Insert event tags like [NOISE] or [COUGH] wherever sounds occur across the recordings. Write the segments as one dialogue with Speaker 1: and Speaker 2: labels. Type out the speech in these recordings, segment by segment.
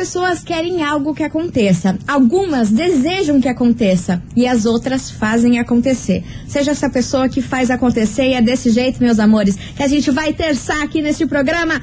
Speaker 1: pessoas querem algo que aconteça. Algumas desejam que aconteça e as outras fazem acontecer. Seja essa pessoa que faz acontecer e é desse jeito, meus amores, que a gente vai terçar aqui neste programa.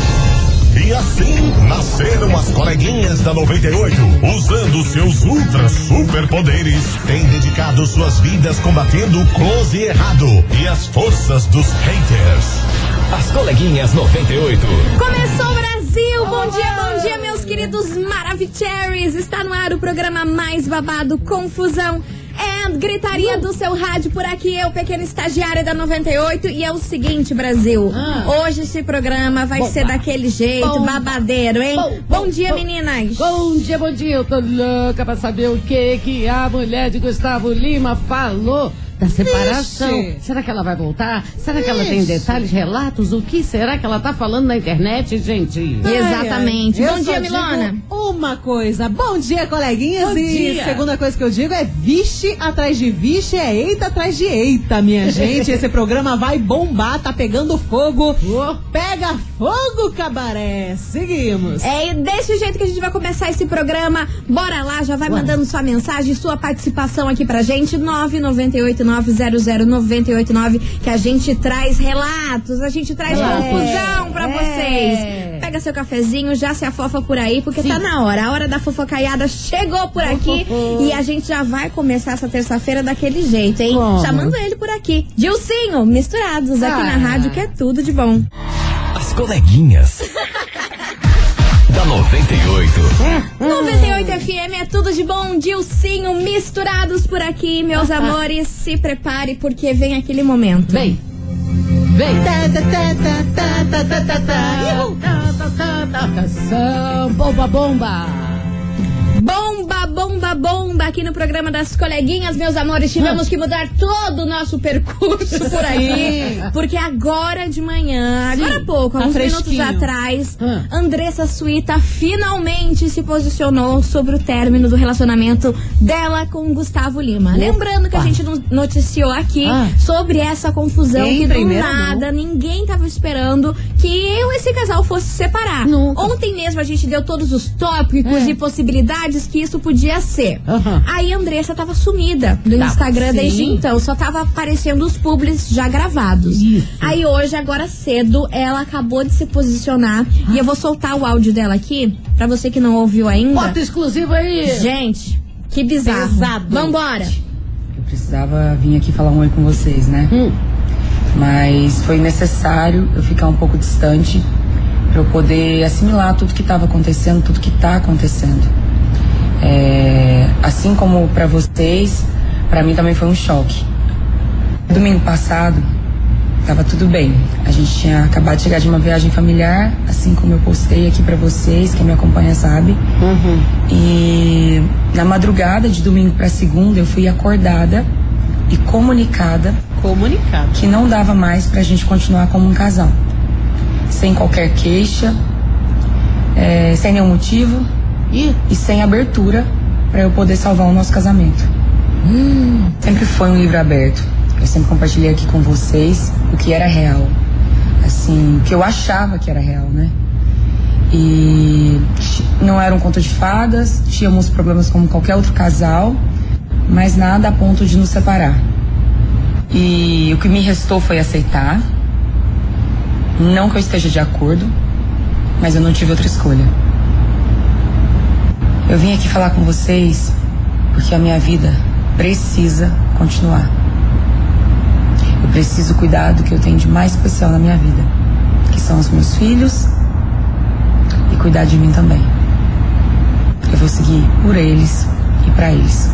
Speaker 2: E assim nasceram as coleguinhas da 98, usando seus ultra superpoderes, têm dedicado suas vidas combatendo o close e errado e as forças dos haters.
Speaker 3: As coleguinhas 98.
Speaker 1: Começou o Brasil! Bom dia, bom dia, meus queridos Maravicheries! Está no ar o programa mais babado Confusão. É gritaria do seu rádio por aqui, eu, pequena estagiária da 98. E é o seguinte, Brasil.
Speaker 4: Ah.
Speaker 1: Hoje esse programa vai ser daquele jeito,
Speaker 4: bom,
Speaker 1: babadeiro, hein?
Speaker 4: bom,
Speaker 1: Bom,
Speaker 4: bom,
Speaker 1: dia,
Speaker 4: bom.
Speaker 1: meninas!
Speaker 4: Bom dia, bom dia. Eu tô louca pra saber o que que a mulher de Gustavo Lima falou da separação. Será que ela vai voltar? Será que ela tem detalhes, relatos? O que será que ela tá falando na internet, gente?
Speaker 1: Exatamente.
Speaker 5: Ai, ai.
Speaker 1: Bom dia, Milona.
Speaker 5: Uma coisa. Bom dia, coleguinhas.
Speaker 4: Bom
Speaker 5: e
Speaker 4: dia.
Speaker 5: segunda coisa que eu digo é vixe atrás de vixe, é eita atrás de eita, minha [LAUGHS] gente. Esse programa vai bombar, tá pegando fogo.
Speaker 4: Ô.
Speaker 5: Pega fogo, cabaré. Seguimos.
Speaker 1: É e desse jeito que a gente vai começar esse programa. Bora lá, já vai
Speaker 4: Bora.
Speaker 1: mandando sua mensagem, sua participação aqui pra gente. 998900989 que a gente traz relatos, a gente traz
Speaker 4: Relatos.
Speaker 1: confusão pra
Speaker 4: É.
Speaker 1: vocês. Pega seu cafezinho, já se afofa por aí, porque
Speaker 4: Sim.
Speaker 1: tá na hora. A hora da fofocaiada chegou por aqui e a gente já vai começar essa terça-feira daquele jeito, hein?
Speaker 5: Como?
Speaker 1: Chamando ele por aqui. Dilcinho, misturados aqui na
Speaker 4: Ah.
Speaker 1: rádio, que é tudo de bom.
Speaker 3: As coleguinhas. [LAUGHS] da 98.
Speaker 1: 98 FM é tudo de bom, Dilcinho, misturados por aqui, meus amores. Se prepare porque vem aquele momento.
Speaker 4: Vem. Vem.
Speaker 5: Tá, tá, tá, tá, tá, tá, tá, tá.
Speaker 4: Tá, tá, tá, tá, Atenção, bomba, bomba.
Speaker 1: Bomba, bomba, bomba aqui no programa das coleguinhas, meus amores. Tivemos que mudar todo o nosso percurso [LAUGHS] por aqui. Porque agora de manhã,
Speaker 4: Sim,
Speaker 1: agora há pouco,
Speaker 5: tá
Speaker 1: alguns minutos
Speaker 5: fresquinho.
Speaker 1: atrás,
Speaker 4: Hum.
Speaker 1: Andressa Suíta finalmente se posicionou sobre o término do relacionamento dela com Gustavo Lima. Lembrando que a gente no- noticiou aqui
Speaker 4: Ah.
Speaker 1: sobre essa confusão
Speaker 5: Em
Speaker 1: que do nada ninguém tava esperando que eu e esse casal fosse se separar.
Speaker 4: Nunca.
Speaker 1: Ontem mesmo a gente deu todos os tópicos
Speaker 4: É.
Speaker 1: e possibilidades que isso podia ser.
Speaker 4: Aham.
Speaker 1: Aí a Andressa tava sumida do
Speaker 4: Tá,
Speaker 1: Instagram
Speaker 4: sim.
Speaker 1: desde então, só tava aparecendo os publis já gravados.
Speaker 4: Isso.
Speaker 1: Aí hoje, agora cedo, ela acabou de se posicionar e eu vou soltar o áudio dela aqui, pra você que não ouviu ainda.
Speaker 4: Bota exclusivo aí.
Speaker 1: Gente, que bizarro.
Speaker 5: Pesado.
Speaker 1: Vambora.
Speaker 6: Eu precisava vir aqui falar um oi com vocês, né?
Speaker 4: Hum.
Speaker 6: Mas foi necessário eu ficar um pouco distante para eu poder assimilar tudo que estava acontecendo, tudo que está acontecendo. É, assim como para vocês, para mim também foi um choque. Domingo passado, tava tudo bem. A gente tinha acabado de chegar de uma viagem familiar, assim como eu postei aqui para vocês, quem me acompanha sabe.
Speaker 4: Uhum.
Speaker 6: E na madrugada de domingo para segunda eu fui acordada e comunicada
Speaker 5: Comunicado.
Speaker 6: que não dava mais pra gente continuar como um casal. Sem qualquer queixa, é, sem nenhum motivo
Speaker 4: Ih,
Speaker 6: e sem abertura para eu poder salvar o nosso casamento. Sempre foi um livro aberto. Eu sempre compartilhei aqui com vocês o que era real. Assim, o que eu achava que era real, né? E não era um conto de fadas, tínhamos problemas como qualquer outro casal, mas nada a ponto de nos separar. E o que me restou foi aceitar. Não que eu esteja de acordo, mas eu não tive outra escolha. Eu vim aqui falar com vocês porque a minha vida precisa continuar. Eu preciso cuidar do que eu tenho de mais especial na minha vida, que são os meus filhos e cuidar de mim também. Eu vou seguir por eles e pra eles.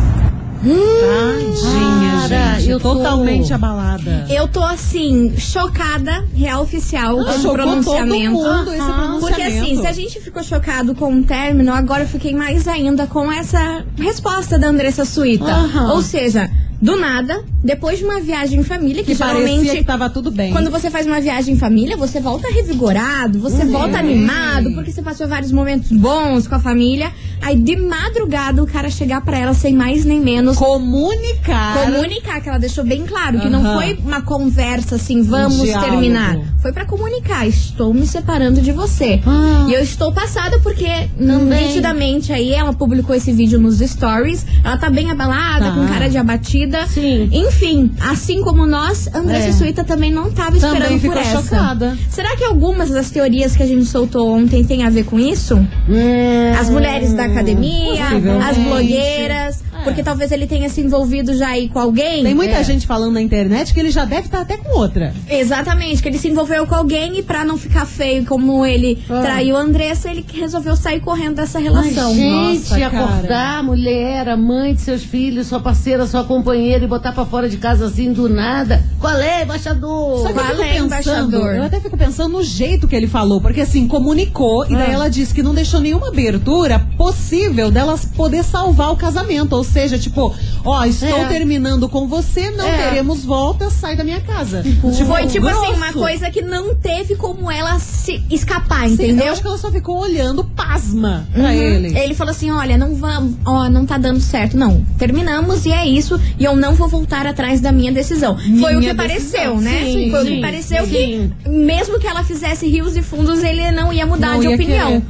Speaker 5: Tadinha,
Speaker 4: Cara,
Speaker 5: gente.
Speaker 4: eu tô-
Speaker 5: totalmente abalada.
Speaker 1: Eu tô assim, chocada, real oficial, com o pronunciamento.
Speaker 5: mundo esse pronunciamento.
Speaker 1: Porque assim, se a gente ficou chocado com o término, agora eu fiquei mais ainda com essa resposta da Andressa Suíta. Ou seja, do nada, depois de uma viagem em família, que,
Speaker 5: Que
Speaker 1: geralmente
Speaker 5: que tava tudo bem.
Speaker 1: quando você faz uma viagem em família, você volta revigorado, você
Speaker 5: Uhum.
Speaker 1: volta animado, porque você passou vários momentos bons com a família. Aí de madrugada o cara chegar pra ela sem mais nem menos
Speaker 5: Comunicar.
Speaker 1: comunicar, que ela deixou bem claro que não
Speaker 5: Aham.
Speaker 1: foi uma conversa assim, vamos
Speaker 5: diálogo.
Speaker 1: terminar. Foi pra comunicar, estou me separando de você.
Speaker 5: Ah.
Speaker 1: E eu estou passada porque
Speaker 4: Também.
Speaker 1: nitidamente aí ela publicou esse vídeo nos stories. Ela tá bem abalada,
Speaker 5: Tá.
Speaker 1: com cara de abatida.
Speaker 4: Sim.
Speaker 1: Enfim, assim como nós, Andressa
Speaker 4: É.
Speaker 1: Suíta também não tava esperando
Speaker 5: Também
Speaker 1: por
Speaker 5: ficou
Speaker 1: essa.
Speaker 5: chocada.
Speaker 1: Será que algumas das teorias que a gente soltou ontem tem a ver com isso?
Speaker 4: É.
Speaker 1: As mulheres da academia, as blogueiras. Porque talvez ele tenha se envolvido já aí com alguém.
Speaker 5: Tem muita
Speaker 4: É.
Speaker 5: gente falando na internet que ele já deve estar até com outra.
Speaker 1: Exatamente, que ele se envolveu com alguém e pra não ficar feio como ele
Speaker 4: Ah.
Speaker 1: traiu a Andressa, ele resolveu sair correndo dessa relação.
Speaker 4: Mas, gente,
Speaker 5: Nossa, cara.
Speaker 4: acordar a mulher, a mãe de seus filhos, sua parceira, sua companheira e botar pra fora de casa assim do nada. Qual é, embaixador?
Speaker 5: Só que eu
Speaker 1: Qual
Speaker 5: fico
Speaker 1: é,
Speaker 5: pensando,
Speaker 1: embaixador?
Speaker 5: eu até fico pensando no jeito que ele falou, porque assim, comunicou e daí
Speaker 4: Ah.
Speaker 5: ela disse que não deixou nenhuma abertura possível delas poder salvar o casamento. Ou seja, tipo, ó, estou
Speaker 4: É.
Speaker 5: terminando com você, não
Speaker 4: É.
Speaker 5: teremos volta, sai da minha casa.
Speaker 1: Foi tipo assim, uma
Speaker 5: grosso.
Speaker 1: coisa que não teve como ela se escapar,
Speaker 5: Sim,
Speaker 1: entendeu?
Speaker 5: Eu acho que ela só ficou olhando pasma pra
Speaker 1: Uhum.
Speaker 5: ele.
Speaker 1: Ele falou assim: olha, não vamos, ó, não tá dando certo. Não, terminamos e é isso. E eu não vou voltar atrás da minha decisão. Foi o que
Speaker 5: Minha
Speaker 1: pareceu, né?
Speaker 5: sim,
Speaker 1: Foi o que pareceu que, mesmo que ela fizesse rios e fundos, ele não ia mudar
Speaker 5: Não
Speaker 1: de
Speaker 5: ia
Speaker 1: opinião.
Speaker 5: querer.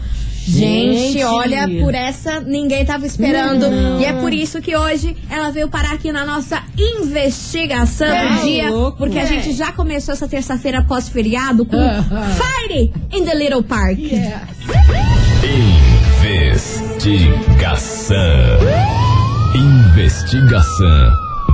Speaker 1: Gente,
Speaker 4: Gente.
Speaker 1: olha, por essa ninguém tava esperando. E é por isso que hoje ela veio parar aqui na nossa investigação
Speaker 4: É,
Speaker 1: do dia.
Speaker 5: louco.
Speaker 1: Porque a
Speaker 4: É.
Speaker 1: gente já começou essa terça-feira pós-feriado com
Speaker 4: Aham.
Speaker 1: Fire in the Little Park.
Speaker 3: Investigação. Investigação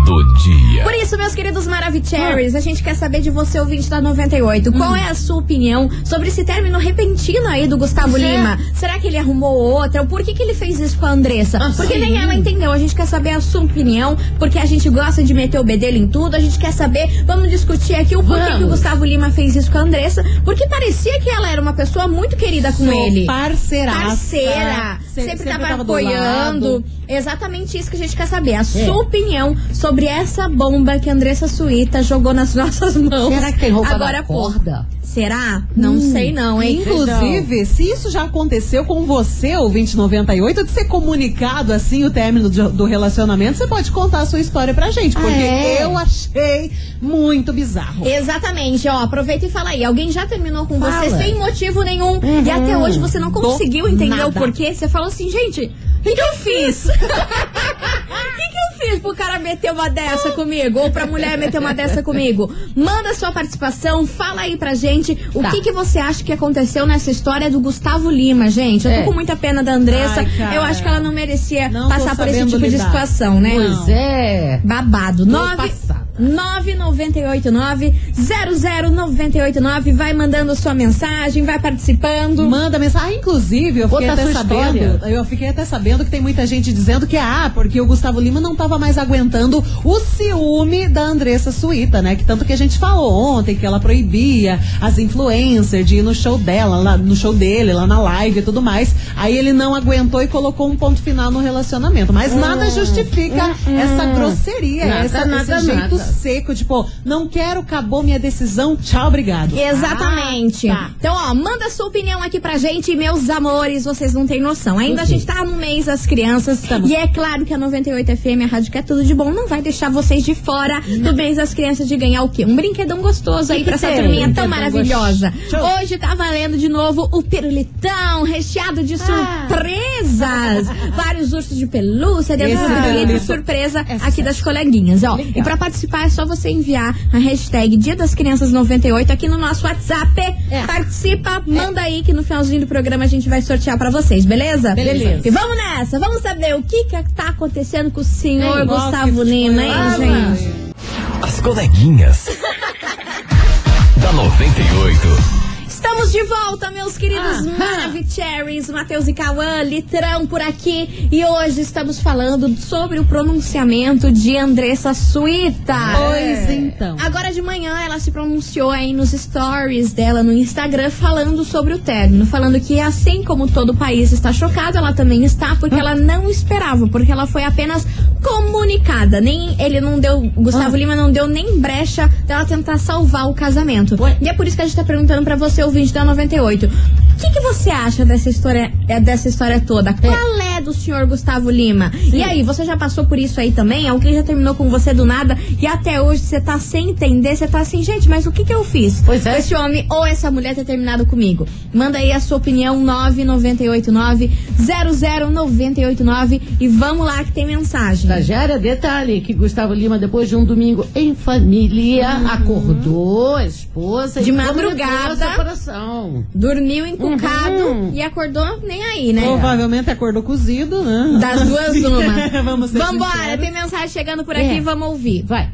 Speaker 3: do dia.
Speaker 1: Por isso, meus queridos Maravicheries, a gente quer saber de você, ouvinte da 98. Qual é a sua opinião sobre esse término repentino aí do Gustavo
Speaker 4: é.
Speaker 1: Lima? Será que ele arrumou outra? Ou por que, que ele fez isso com a Andressa?
Speaker 4: Ah,
Speaker 1: porque
Speaker 4: sim.
Speaker 1: nem ela entendeu. A gente quer saber a sua opinião, porque a gente gosta de meter o bedelho em tudo. A gente quer saber, vamos discutir aqui o porquê
Speaker 4: Vamos.
Speaker 1: que o Gustavo Lima fez isso com a Andressa. Porque parecia que ela era uma pessoa muito querida com
Speaker 5: Sou
Speaker 1: ele.
Speaker 5: Parceiraça.
Speaker 1: Parceira,
Speaker 5: Se-
Speaker 1: sempre, tava,
Speaker 5: tava do
Speaker 1: apoiando. Exatamente isso que a gente quer saber. A sua opinião sobre essa bomba que a Andressa Suíta jogou nas [LAUGHS] nossas mãos.
Speaker 4: Será que tem roupa
Speaker 1: Agora
Speaker 4: da corda?
Speaker 1: Será? Não sei não, hein?
Speaker 5: Inclusive, se isso já aconteceu com você, o 2098, de ser comunicado assim o término do, do relacionamento, você pode contar a sua história pra gente, porque
Speaker 4: é?
Speaker 5: eu achei muito bizarro.
Speaker 1: Exatamente, ó, aproveita e fala aí. Alguém já terminou com
Speaker 4: Fala.
Speaker 1: você sem motivo nenhum e até hoje você não
Speaker 5: Do
Speaker 1: conseguiu entender o
Speaker 5: nada.
Speaker 1: porquê? Você falou assim, gente, o que, que eu fiz? [LAUGHS] Fiz pro cara meter uma dessa comigo? Ou pra mulher meter uma dessa comigo? Manda sua participação, fala aí pra gente o
Speaker 4: Tá.
Speaker 1: que, que você acha que aconteceu nessa história do Gustavo Lima, gente. Eu tô
Speaker 4: É.
Speaker 1: com muita pena da Andressa.
Speaker 5: Ai,
Speaker 1: eu acho que ela não merecia
Speaker 5: Não
Speaker 1: passar por esse tipo de
Speaker 5: lidar.
Speaker 1: situação, né?
Speaker 4: Pois é.
Speaker 1: Babado.
Speaker 4: Tô
Speaker 1: 9
Speaker 4: passada.
Speaker 1: 9989 vai mandando sua mensagem, vai participando.
Speaker 5: Manda mensagem. Ah, inclusive, eu fiquei
Speaker 4: a
Speaker 5: até sabendo.
Speaker 4: história.
Speaker 5: Eu fiquei até sabendo que tem muita gente dizendo que ah, porque o Gustavo Lima não tava mais aguentando o ciúme da Andressa Suíta, né? Que tanto que a gente falou ontem que ela proibia as influencers de ir no show dela, lá, no show dele, lá na live e tudo mais. Aí ele não aguentou e colocou um ponto final no relacionamento. Mas nada justifica essa grosseria,
Speaker 4: Nada,
Speaker 5: essa,
Speaker 4: nada,
Speaker 5: esse jeito
Speaker 4: nada.
Speaker 5: Seco, tipo, não quero, acabou minha decisão, tchau, obrigado.
Speaker 1: Exatamente.
Speaker 5: Ah, tá.
Speaker 1: Então, ó, manda sua opinião aqui pra gente, meus amores, vocês não têm noção. Ainda a gente tá no mês das crianças.
Speaker 5: Estamos.
Speaker 1: E é claro que a 98 FM, a rádio que é tudo de bom, não vai deixar vocês de fora do mês das crianças de ganhar o quê? Um brinquedão gostoso aí
Speaker 4: Que
Speaker 1: pra
Speaker 4: que
Speaker 1: essa turminha tão maravilhosa.
Speaker 5: gostoso.
Speaker 1: Hoje tá valendo de novo o pirulitão recheado de
Speaker 4: Ah.
Speaker 1: surpresas. [LAUGHS] Vários ursos de pelúcia, dentro do surpresa
Speaker 5: é
Speaker 1: aqui das coleguinhas, ó.
Speaker 4: Legal.
Speaker 1: E pra participar é só você enviar a hashtag Dia das Crianças 98 aqui no nosso WhatsApp.
Speaker 5: É.
Speaker 1: Participa, manda aí que no finalzinho do programa a gente vai sortear pra vocês, beleza?
Speaker 4: Beleza.
Speaker 1: E vamos nessa, vamos saber o que que tá acontecendo com o senhor
Speaker 4: Ei,
Speaker 1: Gustavo Lima, hein, gente?
Speaker 3: As coleguinhas. [LAUGHS] da 98.
Speaker 1: Volta, meus queridos
Speaker 4: Aham.
Speaker 1: Maravicheries, Matheus e Cauã, Litrão por aqui. E hoje estamos falando sobre o pronunciamento de Andressa Suíta.
Speaker 5: Pois então.
Speaker 1: Agora de manhã ela se pronunciou aí nos stories dela no Instagram falando sobre o término, falando que assim como todo o país está chocado, ela também está porque ela não esperava, porque ela foi apenas comunicada. Nem ele não deu, Gustavo Lima não deu nem brecha dela tentar salvar o casamento. E é por isso que a gente tá perguntando pra você, ouvinte da 98. O que, que você acha dessa história, é, dessa história toda? Qual é do senhor Gustavo Lima? E aí, você já passou por isso aí também? Alguém já terminou com você do nada e até hoje você tá sem entender, você tá assim, gente, mas o que que eu fiz?
Speaker 4: Pois é.
Speaker 1: Esse homem ou essa mulher ter terminado comigo? Manda aí a sua opinião, 9989 00989 e vamos lá que tem mensagem.
Speaker 4: Estagiária, detalhe que Gustavo Lima, depois de um domingo em família, acordou a esposa
Speaker 1: De madrugada.
Speaker 4: comunicou a
Speaker 1: encucado
Speaker 4: Uhum.
Speaker 1: e acordou nem aí, né?
Speaker 5: Provavelmente acordou cozido, né?
Speaker 1: Das [LAUGHS] duas, uma. [LAUGHS]
Speaker 5: Vamos ser
Speaker 1: Vambora,
Speaker 5: sinceros.
Speaker 1: tem mensagem chegando por aqui,
Speaker 4: É.
Speaker 1: vamos ouvir.
Speaker 4: Vai.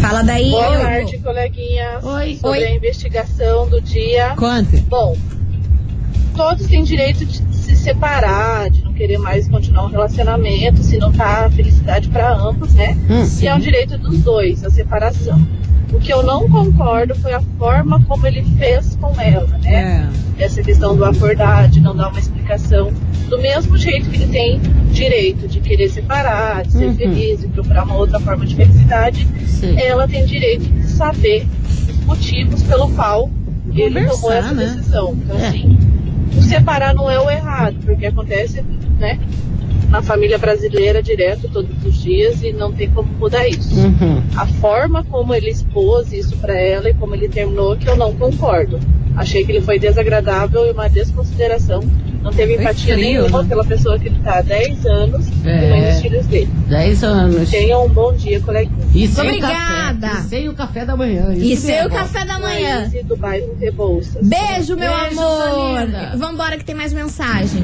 Speaker 1: Fala daí.
Speaker 7: Boa
Speaker 1: eu-
Speaker 7: tarde, coleguinhas.
Speaker 4: Oi.
Speaker 7: Sobre
Speaker 1: Oi.
Speaker 7: a investigação do dia.
Speaker 5: Conte.
Speaker 7: Bom, todos têm direito de se separar, de não querer mais continuar um relacionamento, se não tá felicidade para ambos, né?
Speaker 4: Hum.
Speaker 7: E é um direito dos dois, a separação. O que eu não concordo foi a forma como ele fez com ela, né?
Speaker 5: É.
Speaker 7: Essa questão do acordar, de não dar uma explicação. Do mesmo jeito que ele tem direito de querer separar, de ser
Speaker 4: Uhum.
Speaker 7: feliz, de procurar uma outra forma de felicidade,
Speaker 4: Sim.
Speaker 7: ela tem direito de saber os motivos pelo qual ele tomou essa
Speaker 5: né?
Speaker 7: decisão. Então,
Speaker 4: É.
Speaker 7: assim, o separar não é o errado, porque acontece, né, na família brasileira direto, todos os dias, e não tem como mudar isso.
Speaker 4: Uhum.
Speaker 7: A forma como ele expôs isso pra ela e como ele terminou, que eu não concordo. Achei que ele foi desagradável e uma desconsideração. Não teve
Speaker 5: Foi
Speaker 7: empatia
Speaker 5: frio,
Speaker 7: nenhuma
Speaker 5: né?
Speaker 7: pela pessoa que ele tá há 10 anos
Speaker 4: É.
Speaker 7: e mãe dos filhos dele.
Speaker 4: 10 anos.
Speaker 7: Tenham um bom dia, coleguinha.
Speaker 4: E sem
Speaker 1: Obrigada.
Speaker 4: o café. E sem o café da manhã.
Speaker 1: E
Speaker 4: Isso
Speaker 1: seu
Speaker 4: é bom.
Speaker 1: café da manhã.
Speaker 7: Laís do bairro Rebouças.
Speaker 1: Beijo, meu
Speaker 4: Beijo,
Speaker 1: amor.
Speaker 4: linda.
Speaker 1: Vambora que tem mais mensagem.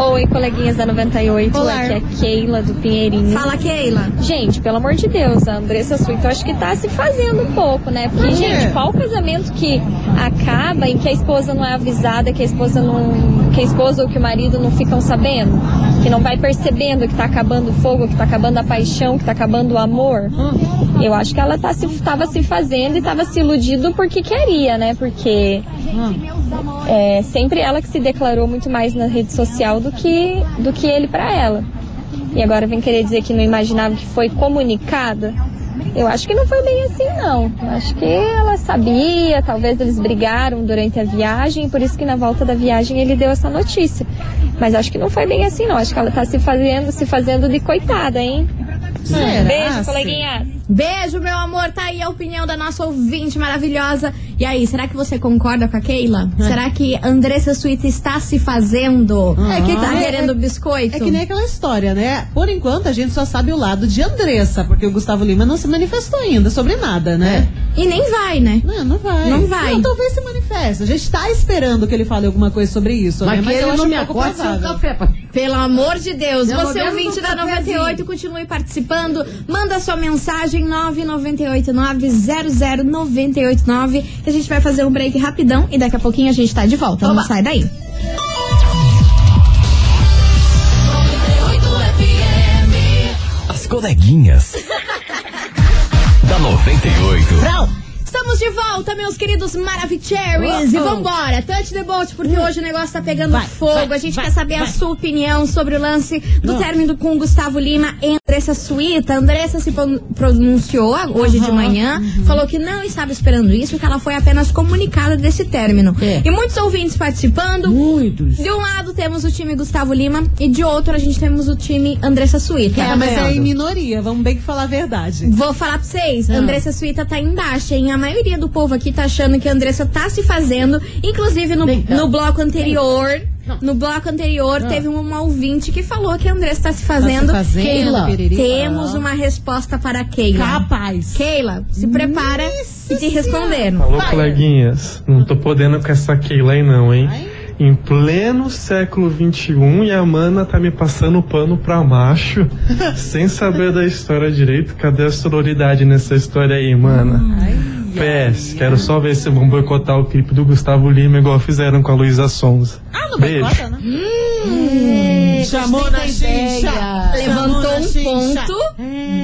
Speaker 8: Oi, coleguinhas da 98,
Speaker 1: Olá.
Speaker 8: aqui é Keila do Pinheirinho.
Speaker 1: Fala, Keila.
Speaker 8: Gente, pelo amor de Deus, a Andressa Suíta eu acho que tá se fazendo um pouco, né? Porque, gente, qual casamento que acaba em que a esposa não é avisada, que a esposa não. que a esposa ou que o marido não ficam sabendo? Que não vai percebendo que tá acabando o fogo, que tá acabando a paixão, que tá acabando o amor? Eu acho que ela tá se, tava se fazendo e tava se iludindo porque queria, né? Porque é sempre ela que se declarou muito mais na rede social do que, do que ele pra ela. E agora vem querer dizer que não imaginava que foi comunicada. Eu acho que não foi bem assim, não. Eu acho que ela sabia, talvez eles brigaram durante a viagem, por isso que na volta da viagem ele deu essa notícia. Mas acho que não foi bem assim, não. Acho que ela tá se fazendo, se fazendo de coitada, hein?
Speaker 5: Será?
Speaker 8: Beijo, coleguinha.
Speaker 1: Beijo, meu amor. Tá aí a opinião da nossa ouvinte maravilhosa. E aí, será que você concorda com a Keila? Será que Andressa Suíta está se fazendo?
Speaker 5: É que
Speaker 1: tá
Speaker 5: é-
Speaker 1: querendo biscoito?
Speaker 5: É que nem aquela história, né? Por enquanto a gente só sabe o lado de Andressa, porque o Gustavo Lima não se manifestou ainda sobre nada, né?
Speaker 1: E nem vai, né?
Speaker 5: Não, não vai.
Speaker 1: Não vai.
Speaker 5: Não, talvez se manifeste. A gente tá esperando que ele fale alguma coisa sobre isso,
Speaker 4: Mas
Speaker 5: né?
Speaker 4: que
Speaker 5: Mas eu
Speaker 4: ele
Speaker 5: acho
Speaker 4: não me
Speaker 5: um
Speaker 4: acorde sem café.
Speaker 1: Pelo amor de Deus,
Speaker 4: Pelo
Speaker 1: você ouvinte
Speaker 4: um
Speaker 1: da
Speaker 4: cafezinho.
Speaker 1: 98, continue participando. Manda sua mensagem 998900989 que a gente vai fazer um break rapidão e daqui a pouquinho a gente tá de volta. Não sai daí.
Speaker 3: As coleguinhas. [LAUGHS] da 98.
Speaker 1: Estamos de volta, meus queridos Maravicheries. E
Speaker 4: Oh, oh.
Speaker 1: vambora, touch the boat, porque hoje o negócio tá pegando
Speaker 4: Vai,
Speaker 1: fogo.
Speaker 4: vai,
Speaker 1: a gente
Speaker 4: vai,
Speaker 1: quer saber a sua opinião sobre o lance do
Speaker 4: Não.
Speaker 1: término com o Gustavo Lima e Andressa Suíta. A Andressa se pron- pronunciou hoje de manhã,
Speaker 4: uhum.
Speaker 1: falou que não estava esperando isso, que ela foi apenas comunicada desse término.
Speaker 4: É.
Speaker 1: E muitos ouvintes participando.
Speaker 4: Muitos.
Speaker 1: De um lado temos o time Gustavo Lima e de outro a gente temos o time Andressa Suíta.
Speaker 5: É, mas é
Speaker 4: vendo?
Speaker 5: em minoria, vamos bem que falar a verdade.
Speaker 1: Vou falar pra vocês,
Speaker 4: Ah.
Speaker 1: Andressa Suíta tá embaixo, hein? A maioria do povo aqui tá achando que a Andressa tá se fazendo. Inclusive, no,
Speaker 4: Então.
Speaker 1: no bloco anterior.
Speaker 4: Não.
Speaker 1: No bloco anterior,
Speaker 4: Ah.
Speaker 1: teve uma ouvinte que falou que a Andressa tá se fazendo.
Speaker 5: Tá se fazendo,
Speaker 4: Keila,
Speaker 1: Temos uma resposta para a Keila.
Speaker 5: Capaz.
Speaker 1: Keila, se prepara e te responderam.
Speaker 9: Alô, coleguinhas. Não tô podendo com essa Keila aí não, hein? Em pleno século XXI e a mana tá me passando pano pra macho, [LAUGHS] sem saber da história direito. Cadê a sororidade nessa história aí, mana? PS, quero só ver se vão boicotar o clipe do Gustavo Lima igual fizeram com a Luísa Sonza.
Speaker 5: Ah, não
Speaker 9: Beijo.
Speaker 5: boicota, né?
Speaker 4: Hum,
Speaker 5: Chamou
Speaker 4: gostei
Speaker 5: na
Speaker 4: ideia.
Speaker 1: Levantou
Speaker 5: na
Speaker 1: um ponto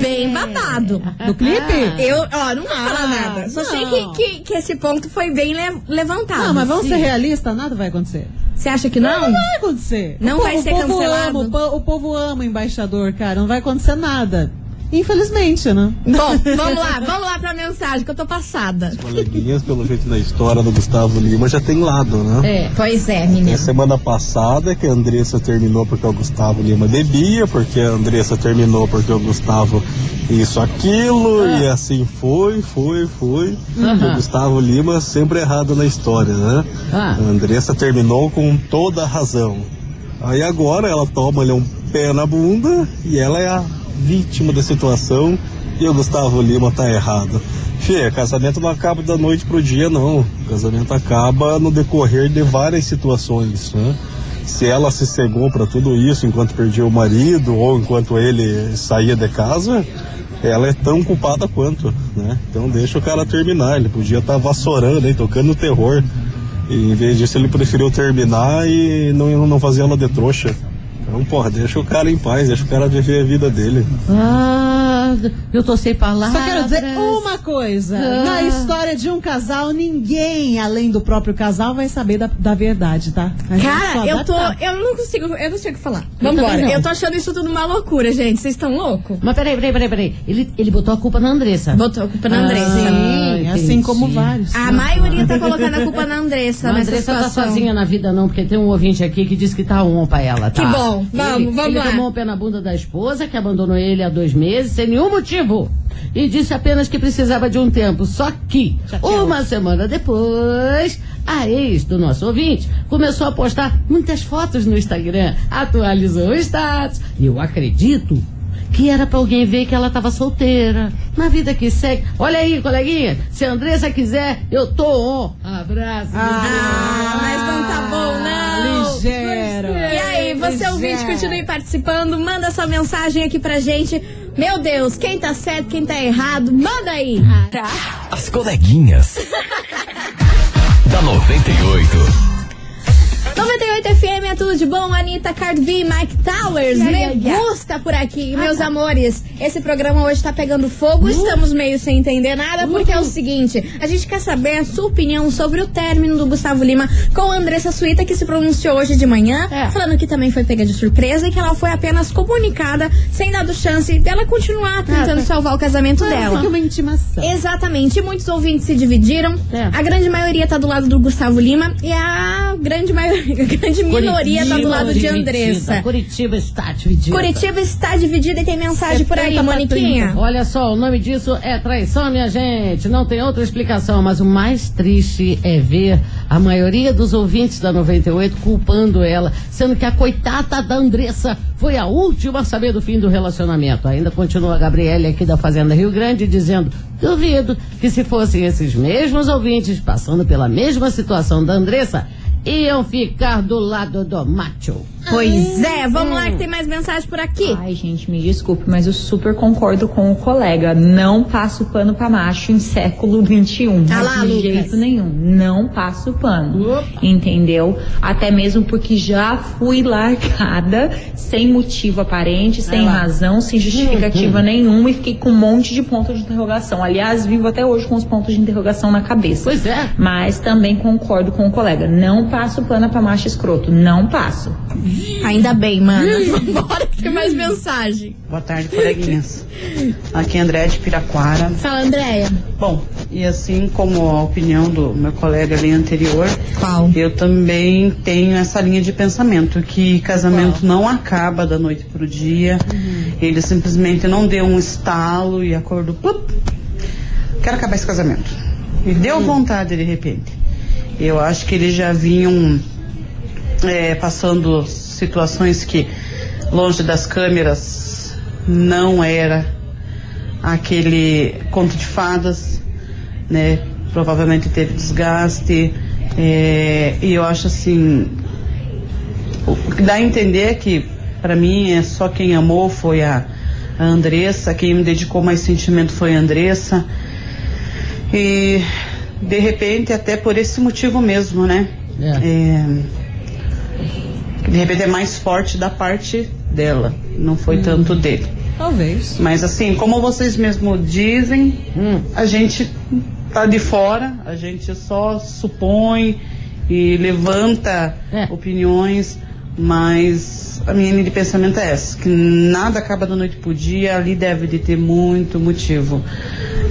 Speaker 1: bem babado.
Speaker 5: Do clipe?
Speaker 1: Eu, ó, não vou falar
Speaker 5: Ah,
Speaker 1: nada. Só sei que, que, que esse ponto foi bem le- levantado.
Speaker 5: Não, mas vamos
Speaker 1: Sim.
Speaker 5: ser realistas, nada vai acontecer.
Speaker 1: Você acha que não?
Speaker 5: Não vai acontecer.
Speaker 1: Não
Speaker 5: o
Speaker 1: vai
Speaker 5: povo,
Speaker 1: ser
Speaker 5: o povo
Speaker 1: cancelado?
Speaker 5: Ama, o, po- o povo ama o embaixador, cara. Não vai acontecer nada. Infelizmente, né?
Speaker 1: Bom, vamos lá, vamos lá pra mensagem que eu tô passada.
Speaker 10: Coleguinhas, pelo jeito da história do Gustavo Lima, já tem lado, né?
Speaker 4: É.
Speaker 1: Pois é,
Speaker 10: É
Speaker 1: menina.
Speaker 10: semana passada que a Andressa terminou porque o Gustavo Lima bebia, porque a Andressa terminou porque o Gustavo isso, aquilo, e assim foi, foi, foi.
Speaker 4: Aham.
Speaker 10: O Gustavo Lima sempre errado na história, né?
Speaker 4: Ah.
Speaker 10: A Andressa terminou com toda a razão. Aí agora ela toma ali um pé na bunda e ela é a vítima da situação e o Gustavo Lima tá errado. Fê, casamento não acaba da noite pro dia, não. Casamento acaba no decorrer de várias situações, né? Se ela se cegou para tudo isso enquanto perdia o marido ou enquanto ele saía de casa, ela é tão culpada quanto, né? Então deixa o cara terminar. Ele podia estar vassourando aí, tocando terror. E em vez disso ele preferiu terminar e não, não fazer ela de trouxa. Então, porra, deixa o cara em paz, deixa o cara viver a vida dele.
Speaker 4: Ah, eu tô sem palavras.
Speaker 5: Só quero dizer uma coisa.
Speaker 4: Ah.
Speaker 5: Na história de um casal, ninguém, além do próprio casal, vai saber da, da verdade, tá?
Speaker 1: Cara, eu tô. Eu não consigo. Eu não sei o que falar.
Speaker 4: Eu
Speaker 1: Vambora.
Speaker 4: não.
Speaker 1: Eu tô achando isso tudo uma loucura, gente. Vocês estão loucos?
Speaker 4: Mas peraí, peraí, peraí, peraí. Ele, ele botou a culpa na Andressa.
Speaker 1: Botou a culpa na
Speaker 4: Ah,
Speaker 1: Andressa.
Speaker 5: Sim, assim como vários.
Speaker 1: A maioria tá colocando a culpa na Andressa
Speaker 4: A Andressa tá
Speaker 1: situação.
Speaker 4: sozinha na vida, não, porque tem um ouvinte aqui que diz que tá on pra ela, tá?
Speaker 1: Que bom. Vamos,
Speaker 4: ele,
Speaker 1: vamos
Speaker 4: ele
Speaker 1: lá.
Speaker 4: tomou o pé na bunda da esposa, que abandonou ele há dois meses, sem nenhum motivo. E disse apenas que precisava de um tempo. Só que, uma semana depois, a ex do nosso ouvinte começou a postar muitas fotos no Instagram, atualizou o status. E eu acredito que era pra alguém ver que ela tava solteira. Na vida que segue. Olha aí, coleguinha, se a Andressa quiser, eu tô on. Abraço.
Speaker 1: Ah, mas não tá bom, não. Você ouvinte, continue participando, manda sua mensagem aqui pra gente. Meu Deus, quem tá certo, quem tá errado, manda aí.
Speaker 3: As coleguinhas. [LAUGHS] da 98.
Speaker 1: 98 FM é tudo de bom, Anitta, Cardi B, Mike Towers, me gusta por aqui. Meus amores, esse programa hoje tá pegando fogo, estamos meio sem entender nada, porque é o seguinte, a gente quer saber a sua opinião sobre o término do Gustavo Lima com a Andressa Suíta, que se pronunciou hoje de manhã,
Speaker 4: É.
Speaker 1: falando que também foi pega de surpresa e que ela foi apenas comunicada, sem dado chance dela continuar tentando salvar o casamento dela.
Speaker 5: Fica uma intimação.
Speaker 1: Exatamente. E muitos ouvintes se dividiram.
Speaker 4: É.
Speaker 1: A grande maioria tá do lado do Gustavo Lima e a grande maioria, grande minoria tá do lado de. Andressa.
Speaker 4: Curitiba está dividida.
Speaker 1: Curitiba está dividida e tem mensagem por aí,
Speaker 5: 70 pra
Speaker 1: Moniquinha.
Speaker 4: Olha só, o nome disso é traição, minha gente. Não tem outra explicação, mas o mais triste é ver a maioria dos ouvintes da 98 culpando ela, sendo que a coitada da Andressa foi a última a saber do fim do relacionamento. Ainda continua a Gabriele aqui da Fazenda Rio Grande dizendo: duvido que se fossem esses mesmos ouvintes passando pela mesma situação da Andressa, iam ficar do lado do macho.
Speaker 1: Pois é, vamos lá que tem mais mensagem por aqui.
Speaker 11: Ai, gente, me desculpe, mas eu super concordo com o colega. Não passo pano pra macho em século XXI.
Speaker 1: Ah lá,
Speaker 11: de
Speaker 1: Lucas.
Speaker 11: jeito nenhum. Não passo pano. Entendeu? Até mesmo porque já fui largada sem motivo aparente, sem razão, sem justificativa nenhuma e fiquei com um monte de pontos de interrogação. Aliás, vivo até hoje com os pontos de interrogação na cabeça.
Speaker 4: Pois é.
Speaker 11: Mas também concordo com o colega. Não passo pano pra macho escroto. Não passo.
Speaker 1: Ainda bem, mano. [LAUGHS] Bora que tem mais mensagem.
Speaker 12: Boa tarde, coleguinhas. Aqui é André de Piraquara.
Speaker 1: Fala, Andréia.
Speaker 12: Bom, e assim como a opinião do meu colega ali anterior,
Speaker 1: Qual?
Speaker 12: eu também tenho essa linha de pensamento, que casamento não acaba da noite pro dia. Ele simplesmente não deu um estalo e acordou, plup, quero acabar esse casamento. E deu vontade de repente. Eu acho que eles já vinham é, passando situações que longe das câmeras não era aquele conto de fadas, né? Provavelmente teve desgaste é, e eu acho assim o que dá a entender que para mim é só quem amou foi a, a Andressa, quem me dedicou mais sentimento foi a Andressa. E de repente, até por esse motivo mesmo, né? É, de repente é mais forte da parte dela, não foi tanto dele.
Speaker 5: Talvez.
Speaker 12: Mas assim, como vocês mesmo dizem, a gente tá de fora, a gente só supõe e levanta opiniões, mas a minha linha de pensamento é essa, que nada acaba da noite pro dia, ali deve de ter muito motivo.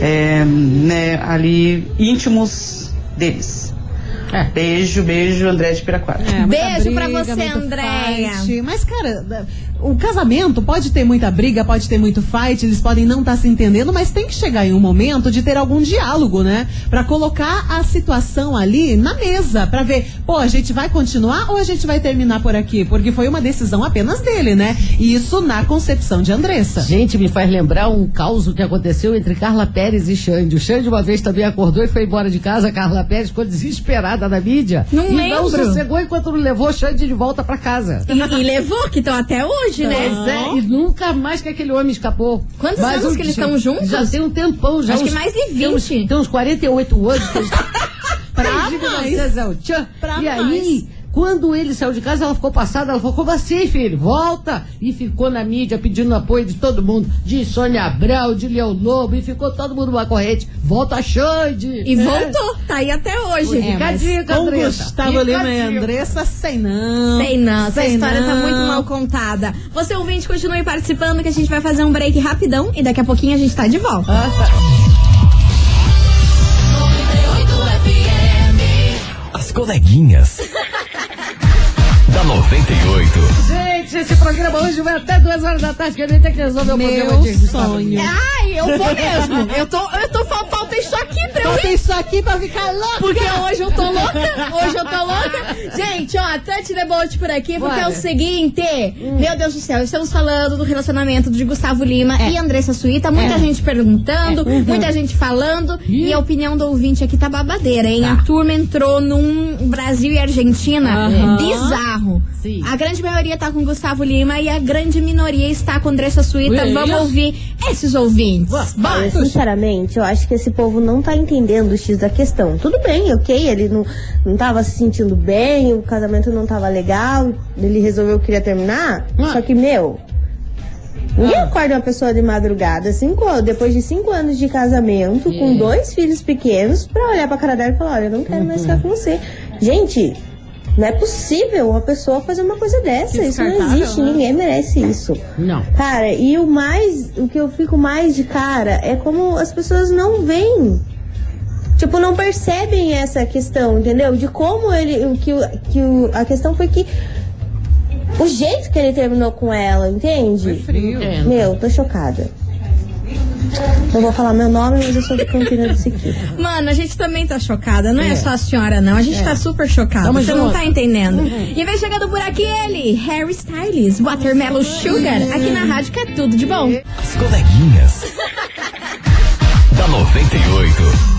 Speaker 12: É, né, ali íntimos deles. Beijo, beijo, André de Piraquara.
Speaker 5: É,
Speaker 1: Beijo pra
Speaker 5: briga,
Speaker 1: você,
Speaker 5: muito
Speaker 1: Andréia.
Speaker 5: Mas, cara, o casamento pode ter muita briga, pode ter muito fight, eles podem não estar se entendendo, mas tem que chegar em um momento de ter algum diálogo, né? Pra colocar a situação ali na mesa, pra ver, pô, a gente vai continuar ou a gente vai terminar por aqui? Porque foi uma decisão apenas dele, né? E isso na concepção de Andressa.
Speaker 4: Gente, me faz lembrar um caos que aconteceu entre Carla Pérez e Xande. O Xande uma vez também acordou e foi embora de casa. A Carla Pérez ficou desesperada na mídia.
Speaker 1: Não
Speaker 4: e não
Speaker 1: lembro.
Speaker 4: sossegou enquanto não levou o Xande de volta pra casa.
Speaker 1: E, e levou, que estão até hoje, né?
Speaker 4: Pois é, e nunca mais que aquele homem escapou.
Speaker 1: Quantos
Speaker 4: Mas
Speaker 1: anos
Speaker 4: o
Speaker 1: que eles estão juntos?
Speaker 4: Já tem um tempão, já.
Speaker 1: Acho que
Speaker 4: uns-
Speaker 1: mais de
Speaker 4: Tem uns,
Speaker 1: 20.
Speaker 4: tem uns 48 anos. que eles- [LAUGHS]
Speaker 5: Pra
Speaker 4: Desde
Speaker 5: mais.
Speaker 4: 1900 o tchan.
Speaker 5: Pra
Speaker 4: e aí, quando ele saiu de casa, ela ficou passada. Ela falou: Como assim, filho? Volta! E ficou na mídia pedindo apoio de todo mundo: de Sônia Abrão, de Leão Lobo. E ficou todo mundo numa corrente: Volta, Xande!
Speaker 1: E
Speaker 4: É.
Speaker 1: voltou, tá aí até hoje.
Speaker 4: É, Fica a
Speaker 5: mas
Speaker 4: dica,
Speaker 5: com
Speaker 4: Andressa.
Speaker 5: Gustavo
Speaker 4: Fica
Speaker 5: Lima
Speaker 4: a
Speaker 5: e. Andressa, sei não.
Speaker 1: Sei não, essa história tá
Speaker 5: não.
Speaker 1: muito mal contada. Você ouvinte, continue participando que a gente vai fazer um break rapidão e daqui a pouquinho a gente tá de volta.
Speaker 3: As coleguinhas. Da 98.
Speaker 4: Gente, esse programa hoje vai até duas horas da tarde, que a gente tem que resolver o
Speaker 5: Meu
Speaker 4: problema de
Speaker 5: sonho.
Speaker 1: Ai, eu vou mesmo. Eu tô, eu tô fal- falta isso aqui pra eu ir.
Speaker 5: isso aqui pra ficar louca.
Speaker 1: Porque hoje eu tô louca, hoje eu tô louca. Gente, ó, the Boat por aqui, porque é o
Speaker 4: Bora.
Speaker 1: seguinte, meu Deus do céu, estamos falando do relacionamento de Gustavo Lima e Andressa Suíta, muita
Speaker 4: É.
Speaker 1: gente perguntando, muita gente falando, e a opinião do ouvinte aqui tá babadeira, hein? A turma entrou num Brasil e Argentina
Speaker 5: Aham.
Speaker 1: bizarro.
Speaker 4: Sim.
Speaker 1: A grande maioria tá com Gustavo Lima e a grande minoria está com Andressa Suíta.
Speaker 4: Ui,
Speaker 1: Vamos ouvir esses ouvintes. Bora.
Speaker 13: Sinceramente, eu acho que esse povo não tá entendendo o X da questão. Tudo bem, ok, ele não, não tava se sentindo bem, o casamento não tava legal, ele resolveu que queria terminar. Só que, meu, ninguém acorda uma pessoa de madrugada, cinco, depois de cinco anos de casamento, com dois filhos pequenos, pra olhar pra cara dela e falar, olha, eu não quero mais ficar com você. Gente, não é possível uma pessoa fazer uma coisa dessa. Isso não existe,
Speaker 5: né?
Speaker 13: ninguém merece isso.
Speaker 4: Não.
Speaker 13: Cara, e o mais, o que eu fico mais de cara é como as pessoas não veem. Tipo, não percebem essa questão, entendeu? De como ele, o que, o- que o- a questão foi que o jeito que ele terminou com ela, entende?
Speaker 5: Frio.
Speaker 4: Entendo.
Speaker 13: Meu, tô chocada. Não vou falar meu nome, mas eu sou de Campina do Siqueira.
Speaker 1: Mano, a gente também tá chocada. Não é,
Speaker 4: É.
Speaker 1: só a senhora, não. A gente
Speaker 4: É.
Speaker 1: tá super chocada. Você não tá entendendo. E vem chegando por aqui ele, Harry Styles, Watermelon Sugar, aqui na rádio que é tudo de bom.
Speaker 3: As coleguinhas. [LAUGHS] da 98.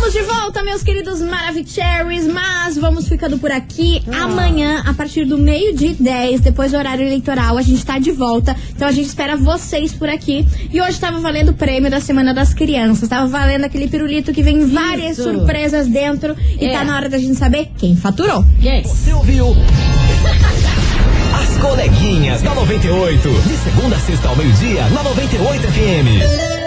Speaker 1: Estamos de volta, meus queridos Maravicheries, mas vamos ficando por aqui. Amanhã, a partir do meio-dia e 10, depois do horário eleitoral, a gente tá de volta. Então a gente espera vocês por aqui. E hoje tava valendo o prêmio da Semana das Crianças. Tava valendo aquele pirulito que vem várias
Speaker 4: Isso.
Speaker 1: surpresas dentro. E
Speaker 4: É.
Speaker 1: tá na hora da gente saber quem faturou.
Speaker 4: Quem?
Speaker 3: Você ouviu? [LAUGHS] As coleguinhas da 98. De segunda a sexta ao meio-dia, na 98 FM.